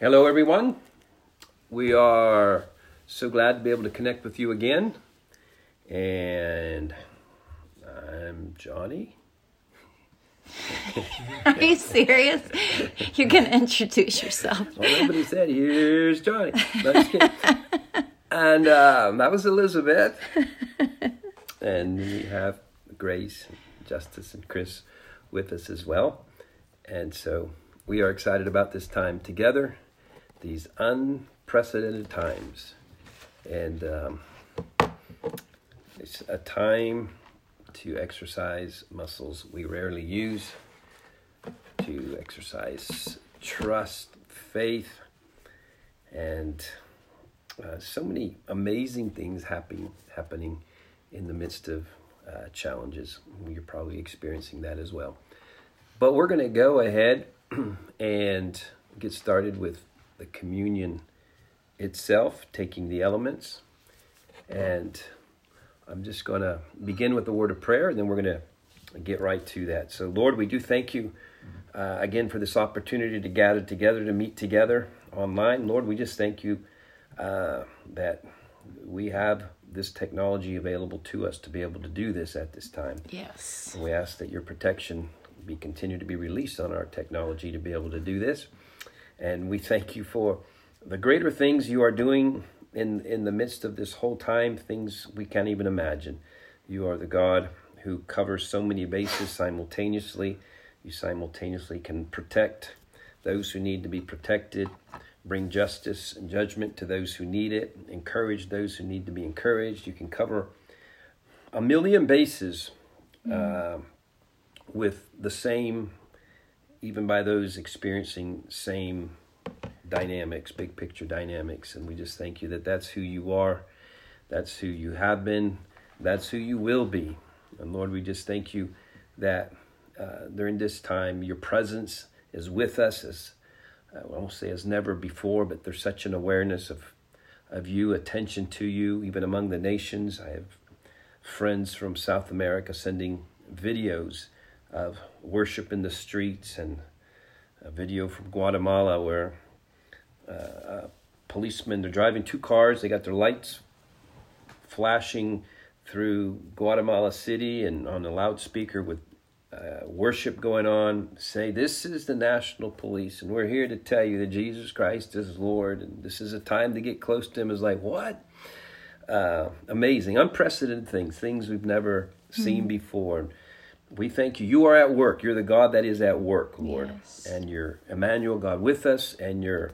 Hello, everyone. We are so glad to be able to connect with you again. And I'm Johnny. Are you serious? You're going to introduce yourself. Well, nobody said, here's Johnny. No, and um, that was Elizabeth. and we have Grace, Justice, and Chris with us as well. And so we are excited about this time together, these unprecedented times. And um, it's a time to exercise muscles we rarely use, to exercise trust, faith, and uh, so many amazing things happening happening in the midst of uh, challenges. You're probably experiencing that as well. But we're going to go ahead and get started with the communion itself, taking the elements. And I'm just going to begin with the word of prayer, and then we're going to get right to that. So, Lord, we do thank you uh, again for this opportunity to gather together, to meet together online. Lord, we just thank you uh, that we have this technology available to us to be able to do this at this time. Yes. And we ask that your protection be continued to be released on our technology to be able to do this. And we thank you for the greater things you are doing in in the midst of this whole time, things we can't even imagine. You are the God who covers so many bases simultaneously. You simultaneously can protect those who need to be protected, bring justice and judgment to those who need it, encourage those who need to be encouraged. You can cover a million bases uh, with the same, even by those experiencing same dynamics, big picture dynamics. And we just thank you that that's who you are, that's who you have been, that's who you will be. And Lord, we just thank you that uh, during this time, your presence is with us as I won't say as never before, but there's such an awareness of of you, attention to you, even among the nations. I have friends from South America sending videos of worship in the streets and a video from Guatemala where uh, uh, policemen they're driving two cars they got their lights flashing through guatemala city and on a loudspeaker with uh, worship going on say this is the national police and we're here to tell you that jesus christ is lord and this is a time to get close to him. Is like what? Uh, amazing unprecedented things things we've never seen before we thank you. You are at work. You're the God that is at work, Lord. Yes. And you're Emmanuel, God with us, and you're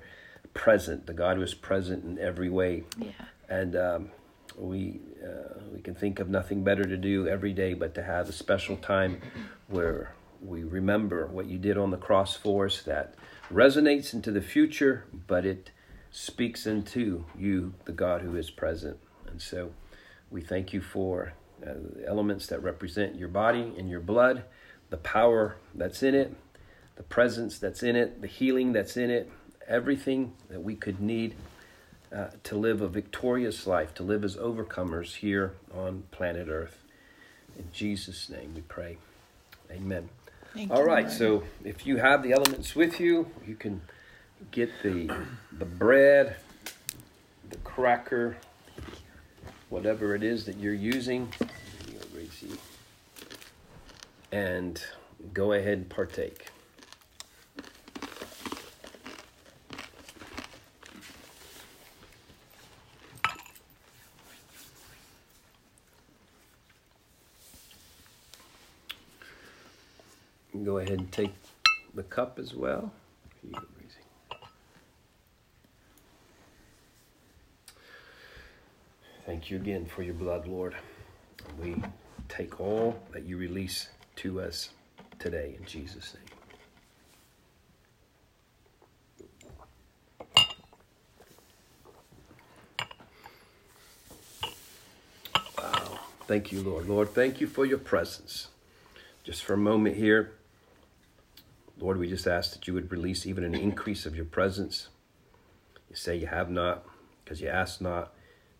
present, the God who is present in every way. Yeah. And um, we uh, we can think of nothing better to do every day but to have a special time where we remember what you did on the cross for us that resonates into the future, but it speaks into you, the God who is present. And so we thank you for uh, the elements that represent your body and your blood, the power that's in it, the presence that's in it, the healing that's in it, everything that we could need uh, to live a victorious life, to live as overcomers here on planet Earth. In Jesus' name we pray. Amen. Thank All right, Lord. so if you have the elements with you, you can get the the bread, the cracker, whatever it is that you're using, and go ahead and partake. Go ahead and take the cup as well. Here you go, Gracie. Thank you again for your blood, Lord. We take all that you release to us today in Jesus' name. Wow. Thank you, Lord. Lord, thank you for your presence. Just for a moment here, Lord, we just ask that you would release even an increase of your presence. You say you have not because you ask not,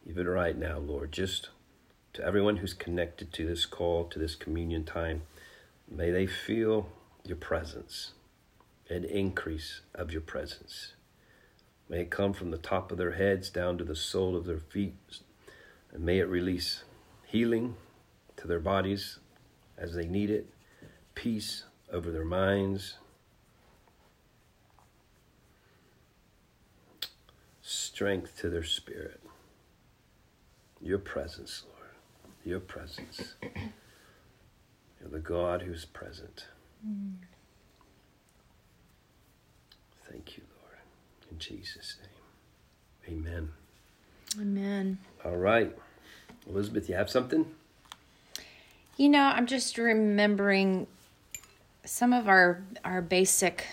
even right now, Lord. Just to everyone who's connected to this call, to this communion time, may they feel your presence, an increase of your presence. May it come from the top of their heads down to the sole of their feet. And may it release healing to their bodies as they need it, peace over their minds, strength to their spirit. Your presence, Lord. Your presence. You're the God who's present. Mm. Thank you, Lord. In Jesus' name. Amen. Amen. All right. Elizabeth, you have something? You know, I'm just remembering some of our our basic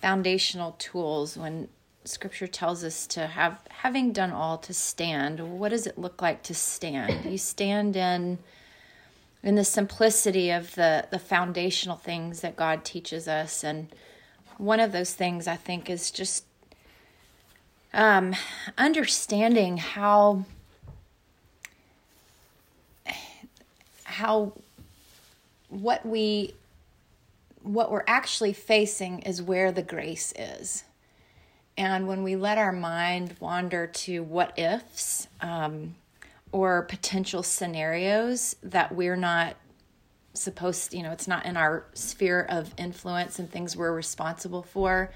foundational tools when scripture tells us to have having done all to stand. What does it look like to stand? You stand in in the simplicity of the the foundational things that god teaches us. And one of those things i think is just um, understanding how how what we what we're actually facing is where the grace is. And when we let our mind wander to what ifs um, or potential scenarios that we're not supposed you know, it's not in our sphere of influence and things we're responsible for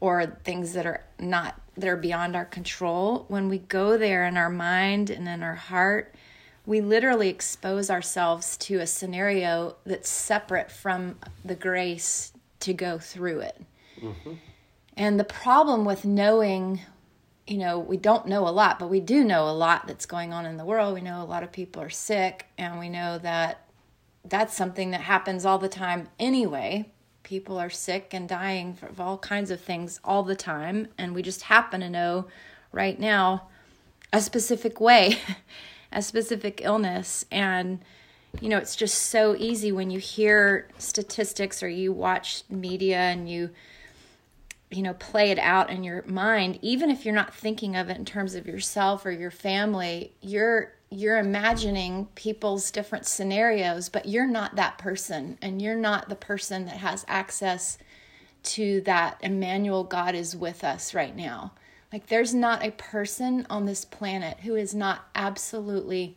or things that are not that are beyond our control, when we go there in our mind and in our heart, we literally expose ourselves to a scenario that's separate from the grace to go through it. Mm-hmm. And the problem with knowing, you know, we don't know a lot, but we do know a lot that's going on in the world. We know a lot of people are sick, and we know that that's something that happens all the time anyway. People are sick and dying of all kinds of things all the time, and we just happen to know right now a specific way. a specific illness and you know it's just so easy when you hear statistics or you watch media and you you know play it out in your mind even if you're not thinking of it in terms of yourself or your family you're you're imagining people's different scenarios but you're not that person and you're not the person that has access to that Emmanuel God is with us right now. Like, there's not a person on this planet who is not absolutely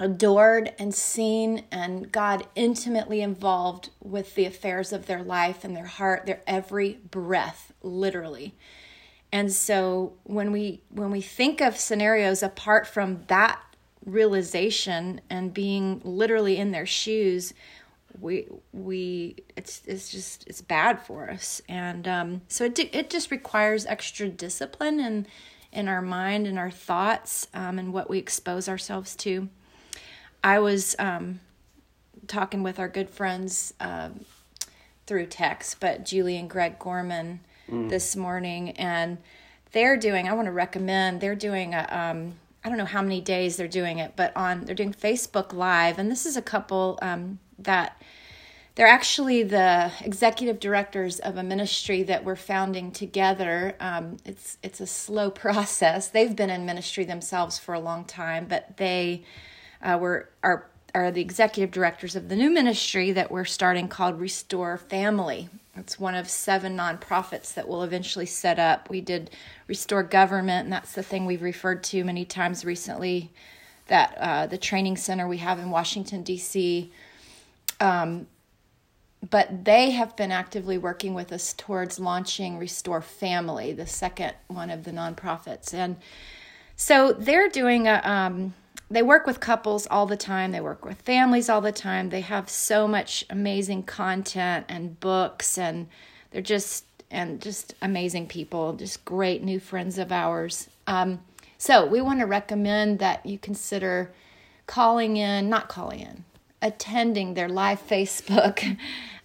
adored and seen and God intimately involved with the affairs of their life and their heart, their every breath, literally. And so when we when we think of scenarios apart from that realization and being literally in their shoes, we we it's it's just it's bad for us and um, so it it just requires extra discipline and in, in our mind and our thoughts um, and what we expose ourselves to i was um, talking with our good friends um, through text but julie and greg gorman mm. this morning and they're doing i want to recommend they're doing a um, I don't know how many days they're doing it, but on they're doing Facebook Live, and this is a couple um, that they're actually the executive directors of a ministry that we're founding together. Um, it's it's a slow process. They've been in ministry themselves for a long time, but they uh, were are are the executive directors of the new ministry that we're starting called Restore Family. It's one of seven nonprofits that we'll eventually set up. We did Restore Government, and that's the thing we've referred to many times recently. That uh, the training center we have in Washington D.C. Um, but they have been actively working with us towards launching Restore Family, the second one of the nonprofits. And so they're doing a, um, they work with couples all the time, they work with families all the time. They have so much amazing content and books, and they're just, and just amazing people, just great new friends of ours. Um, so we want to recommend that you consider calling in, not calling in, attending their live Facebook.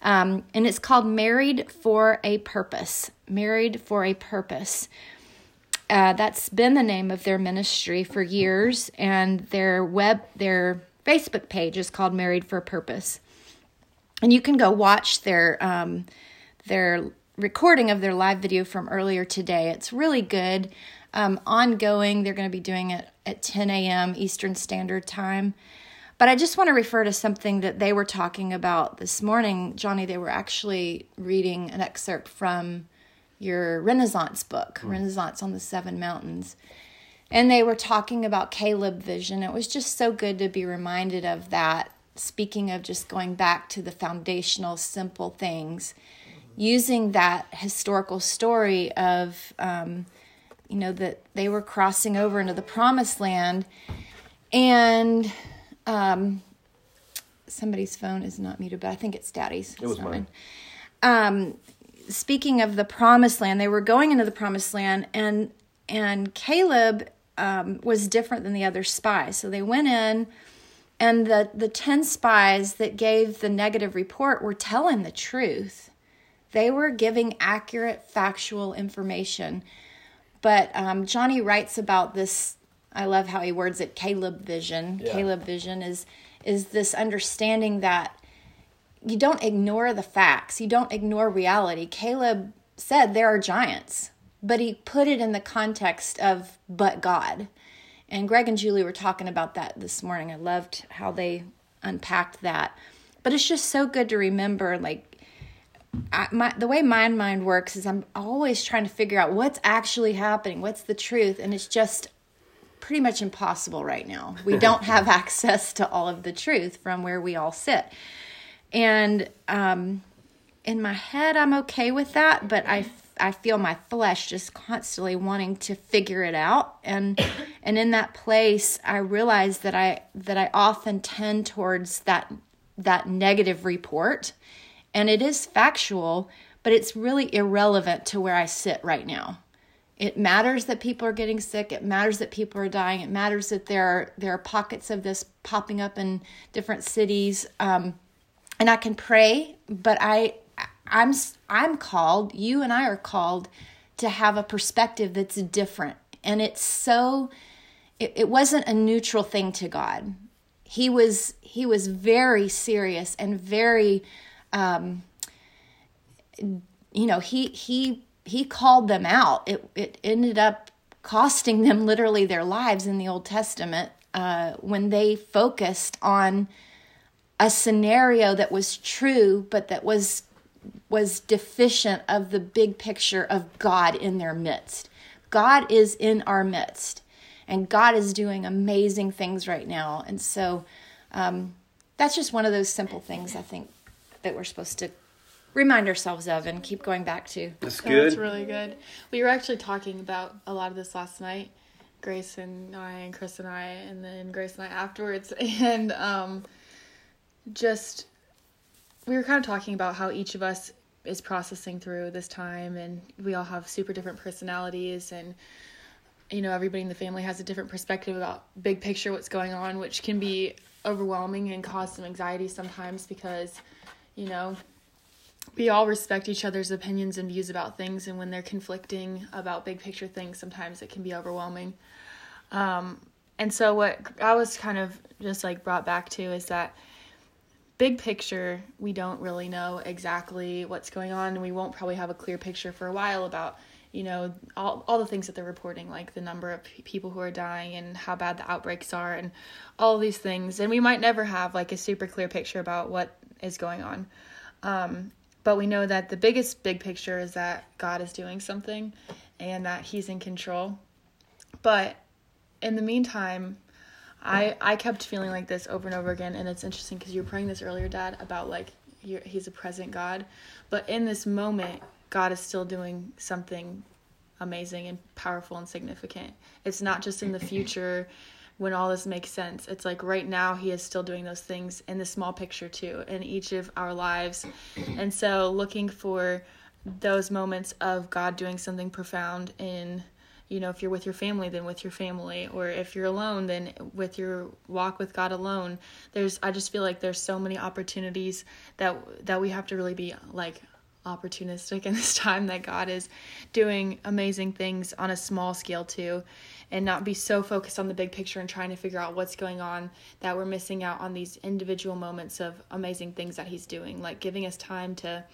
Um, and it's called Married for a Purpose. Married for a Purpose. Uh, that's been the name of their ministry for years, and their web, their Facebook page is called Married for a Purpose. And you can go watch their um, their recording of their live video from earlier today. It's really good. Um, ongoing, they're going to be doing it at 10 a.m. Eastern Standard Time. But I just want to refer to something that they were talking about this morning. Johnny, they were actually reading an excerpt from your Renaissance book, Renaissance on the Seven Mountains. And they were talking about Caleb vision. It was just so good to be reminded of that. Speaking of just going back to the foundational, simple things, using that historical story of, um, you know, that they were crossing over into the promised land and um, somebody's phone is not muted, but I think it's daddy's. It was mine. um, speaking of the promised land, they were going into the promised land, and and Caleb um, was different than the other spies. So they went in, and the the ten spies that gave the negative report were telling the truth. They were giving accurate, factual information. But um, Johnny writes about this. I love how he words it. Caleb vision. Yeah. Caleb vision is is this understanding that you don't ignore the facts. You don't ignore reality. Caleb said there are giants, but he put it in the context of but God. And Greg and Julie were talking about that this morning. I loved how they unpacked that. But it's just so good to remember like I, my the way my mind works is I'm always trying to figure out what's actually happening, what's the truth, and it's just pretty much impossible right now. We don't have access to all of the truth from where we all sit. And um, in my head, I'm okay with that, but I, I feel my flesh just constantly wanting to figure it out. And and in that place, I realize that I that I often tend towards that that negative report, and it is factual, but it's really irrelevant to where I sit right now. It matters that people are getting sick. It matters that people are dying. It matters that there are there are pockets of this popping up in different cities. Um, and I can pray, but I I'm I'm called, you and I are called to have a perspective that's different. And it's so it, it wasn't a neutral thing to God. He was he was very serious and very um you know, he he he called them out. It it ended up costing them literally their lives in the Old Testament uh, when they focused on a scenario that was true but that was was deficient of the big picture of God in their midst. God is in our midst and God is doing amazing things right now. And so um, that's just one of those simple things I think that we're supposed to remind ourselves of and keep going back to. That's Yeah, That's really good. We were actually talking about a lot of this last night. Grace and I, and Chris and I, and then Grace and I afterwards, and um, just we were kind of talking about how each of us is processing through this time, and we all have super different personalities, and you know everybody in the family has a different perspective about big picture what's going on, which can be overwhelming and cause some anxiety sometimes because you know we all respect each other's opinions and views about things and when they're conflicting about big picture things sometimes it can be overwhelming. Um, and so what i was kind of just like brought back to is that big picture we don't really know exactly what's going on and we won't probably have a clear picture for a while about you know all, all the things that they're reporting like the number of p- people who are dying and how bad the outbreaks are and all these things and we might never have like a super clear picture about what is going on um, but we know that the biggest big picture is that God is doing something and that He's in control. But in the meantime, I I kept feeling like this over and over again, and it's interesting because you were praying this earlier, Dad, about like He's a present God, but in this moment, God is still doing something amazing and powerful and significant. It's not just in the future when all this makes sense. It's like right now he is still doing those things in the small picture too in each of our lives. And so looking for those moments of God doing something profound in you know, if you're with your family, then with your family, or if you're alone, then with your walk with God alone. There's, I just feel like there's so many opportunities that that we have to really be like opportunistic in this time that God is doing amazing things on a small scale too and not be so focused on the big picture and trying to figure out what's going on that we're missing out on these individual moments of amazing things that he's doing like giving us time to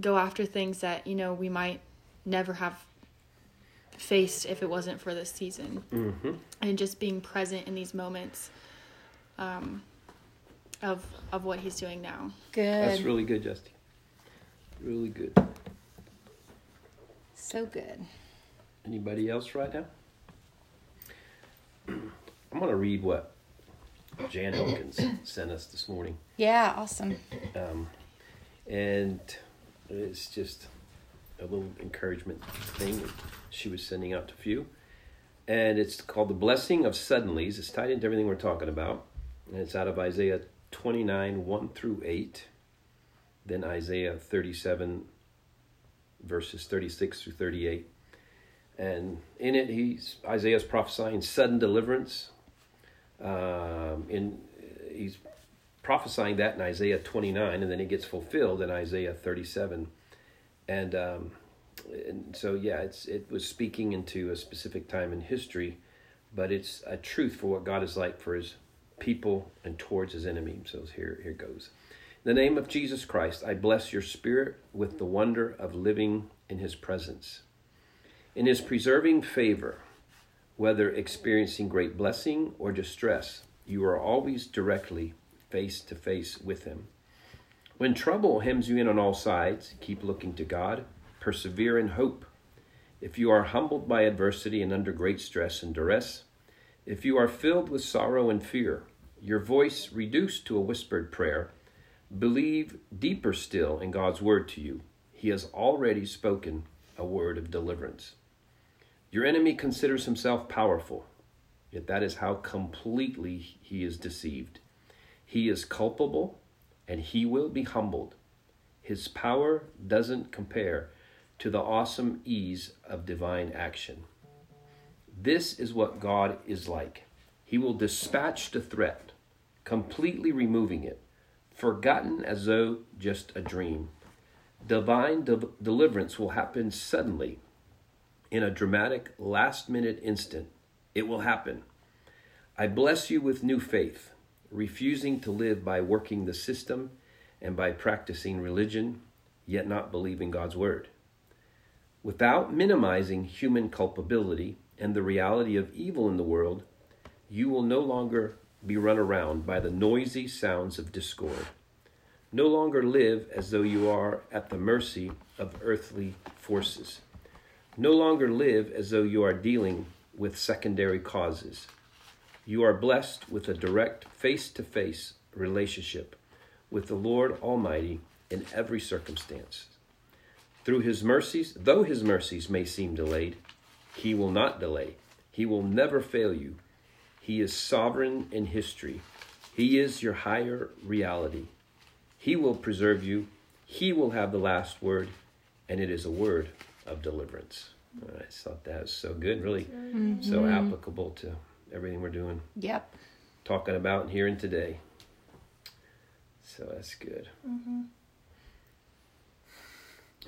go after things that you know we might never have faced if it wasn't for this season Mm-hmm. and just being present in these moments um, of of what he's doing now Good. That's really good, Justin. Really good. So good. Anybody else right now? I'm going to read what Jan Elkins sent us this morning. Yeah, awesome. Um, and it's just a little encouragement thing she was sending out to few. And it's called The Blessing of Suddenlies. It's tied into everything we're talking about. And it's out of Isaiah 29, 1 through 8. Then Isaiah 37, verses 36 through 38. And in it, he's Isaiah's prophesying sudden deliverance. Um, in he's prophesying that in Isaiah 29, and then it gets fulfilled in Isaiah 37. And, um, and so, yeah, it's it was speaking into a specific time in history, but it's a truth for what God is like for His people and towards His enemy. So here, here goes. In the name of Jesus Christ, I bless your spirit with the wonder of living in His presence. In His preserving favor, whether experiencing great blessing or distress, you are always directly face to face with Him. When trouble hems you in on all sides, keep looking to God, persevere in hope. If you are humbled by adversity and under great stress and duress, if you are filled with sorrow and fear, your voice reduced to a whispered prayer, believe deeper still in God's word to you. He has already spoken a word of deliverance. Your enemy considers himself powerful, yet that is how completely he is deceived. He is culpable and he will be humbled. His power doesn't compare to the awesome ease of divine action. This is what God is like. He will dispatch the threat, completely removing it, forgotten as though just a dream. Divine de- deliverance will happen suddenly, in a dramatic, last minute instant. It will happen. I bless you with new faith refusing to live by working the system and by practicing religion, yet not believing God's word. Without minimizing human culpability and the reality of evil in the world, you will no longer be run around by the noisy sounds of discord. No longer live as though you are at the mercy of earthly forces. No longer live as though you are dealing with secondary causes you are blessed with a direct face to face relationship with the Lord Almighty in every circumstance. Through his mercies, though his mercies may seem delayed, he will not delay. He will never fail you. He is sovereign in history. He is your higher reality. He will preserve you. He will have the last word, and it is a word of deliverance. I thought that was so good, really mm-hmm. so applicable to everything we're doing. Yep. Talking about and hearing today. So that's good. Mm-hmm.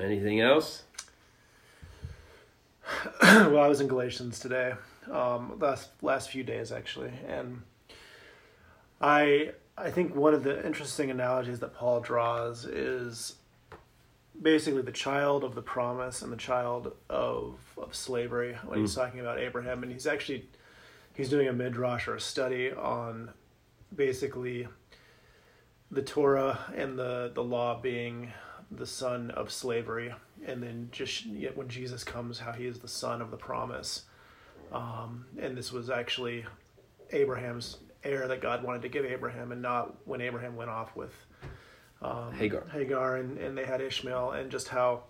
Anything else? well, I was in Galatians today, um, last last few days actually, and I I think one of the interesting analogies that Paul draws is basically the child of the promise and the child of of slavery when mm. he's talking about Abraham, and he's actually he's doing a midrash or a study on basically the Torah and the the law being the son of slavery, and then just yet when Jesus comes, how he is the son of the promise. Um, and this was actually Abraham's heir that God wanted to give Abraham, and not when Abraham went off with um, Hagar. Hagar, and, and they had Ishmael, and just how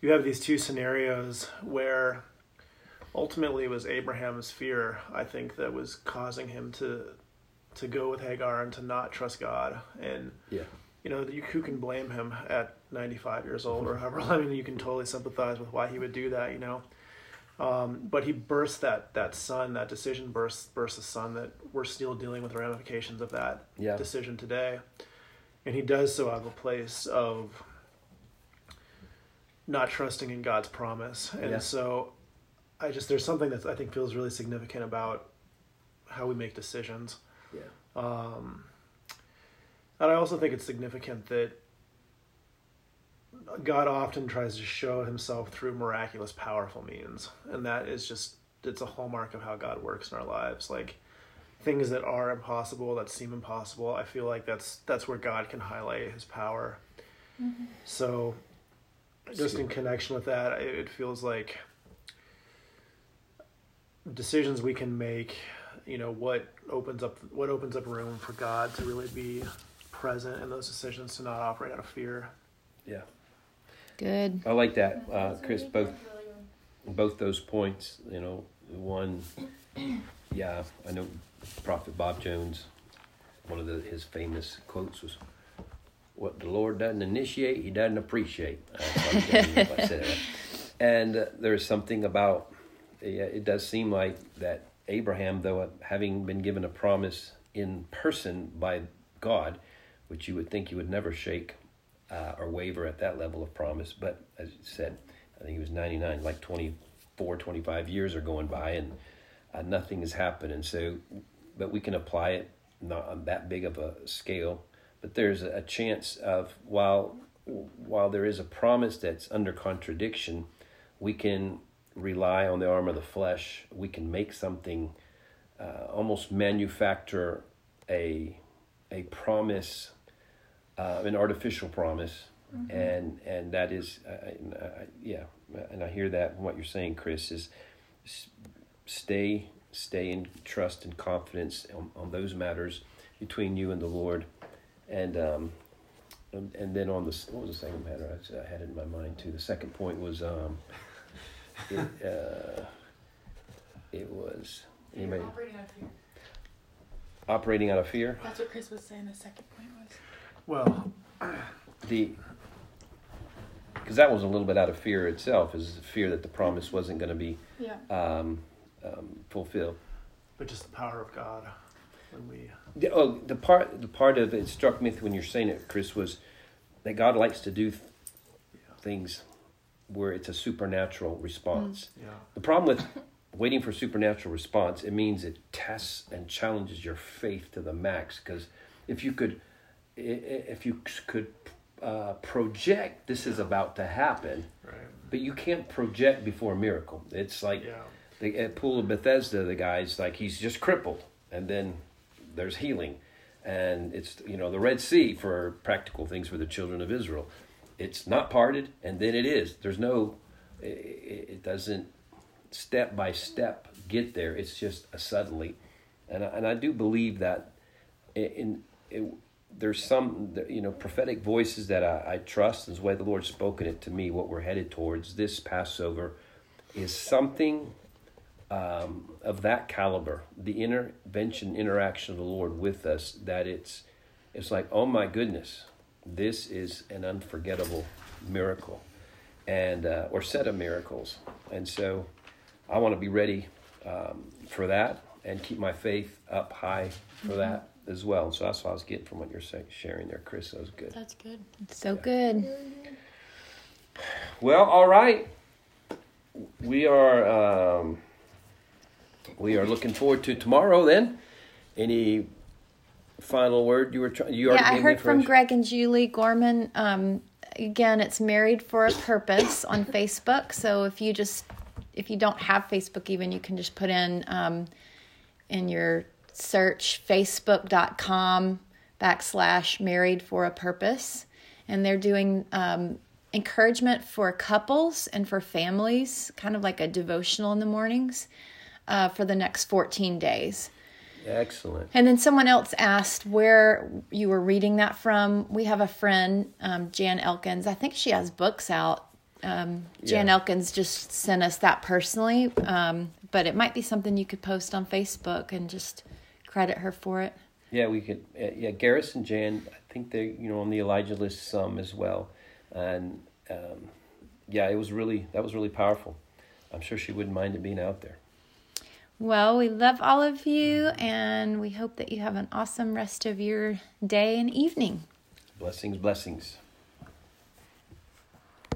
you have these two scenarios where ultimately it was Abraham's fear, I think, that was causing him to to go with Hagar and to not trust God. And yeah, you know, you, who can blame him at 95 years old or however? I mean, you can totally sympathize with why he would do that. You know. Um, but he burst that that son, that decision burst burst the son that we're still dealing with the ramifications of that yeah. decision today, and he does so out of a place of not trusting in God's promise, and yeah. so I just there's something that I think feels really significant about how we make decisions. Yeah. Um, and I also think it's significant that God often tries to show himself through miraculous, powerful means. And that is just, it's a hallmark of how God works in our lives. Like things that are impossible, that seem impossible, I feel like that's, that's where God can highlight his power. Mm-hmm. So just in connection with that, it it feels like decisions we can make. You know what opens up what opens up room for God to really be present in those decisions to not operate out of fear. Yeah, Good. I like that, uh, Chris. Both both those points. You know, one, yeah, I know Prophet Bob Jones. One of the, his famous quotes was, "What the Lord doesn't initiate, He doesn't appreciate." Uh, I said right. And uh, there's something about yeah, it does seem like that Abraham, though having been given a promise in person by God, which you would think he would never shake uh, or waver at that level of promise, but as you said, I think he was 99, like 24, 25 years are going by and uh, nothing has happened. And so, but we can apply it not on that big of a scale, but there's a chance of while while there is a promise that's under contradiction, we can rely on the arm of the flesh. We can make something, uh, almost manufacture a a promise, uh, an artificial promise, mm-hmm. and and that is, uh, yeah, and I hear that what you're saying, Chris is stay stay in trust and confidence on, on those matters between you and the Lord, and um, and, and then on the what was the second matter I had in my mind too. The second point was um, it, uh, it was anybody operating out of fear. Operating out of fear. That's what Chris was saying. The second point was. Well, the because that was a little bit out of fear itself, is fear that the promise wasn't going to be yeah. um, um, fulfilled. But just the power of God when we. The, oh, the part the part of it struck me when you're saying it, Chris, was that God likes to do th- yeah. things where it's a supernatural response. Mm. Yeah. The problem with waiting for supernatural response, it means it tests and challenges your faith to the max. Because if you could, if you could uh, project this is about to happen, right. but you can't project before a miracle. It's like yeah. the, at Pool of Bethesda, the guy's like he's just crippled, and then there's healing, and it's you know the Red Sea for practical things for the children of Israel it's not parted and then it is. There's no it, doesn't step by step get there. It's just a suddenly. And I, and I do believe that in, in there's some you know prophetic voices that I, I trust and the way the Lord's spoken it to me what we're headed towards this Passover is something um, of that caliber. The intervention interaction of the Lord with us that it's it's like oh my goodness this is an unforgettable miracle and uh, or set of miracles. And so i want to be ready um, for that and keep my faith up high for mm-hmm. that as well. So that's what i was getting from what you're saying, sharing there chris. That was good. That's good. It's so yeah. good. Well all right. We are um, we are looking forward to tomorrow then. Any final word you were trying you yeah i heard from greg and julie gorman um, again it's married for a purpose on facebook so if you just if you don't have facebook even you can just put in um, in your search facebook.com backslash married for a purpose and they're doing um, encouragement for couples and for families kind of like a devotional in the mornings uh, for the next 14 days Excellent. And then someone else asked where you were reading that from. We have a friend, um, Jan Elkins. I think she has books out. Um, Jan yeah. Elkins just sent us that personally, um, but it might be something you could post on Facebook and just credit her for it. Yeah, we could. Uh, yeah, Garrison and Jan. I think they, you know, on the Elijah list some as well, and um, yeah, it was really that was really powerful. I'm sure she wouldn't mind it being out there. Well, we love all of you, and we hope that you have an awesome rest of your day and evening. Blessings, blessings.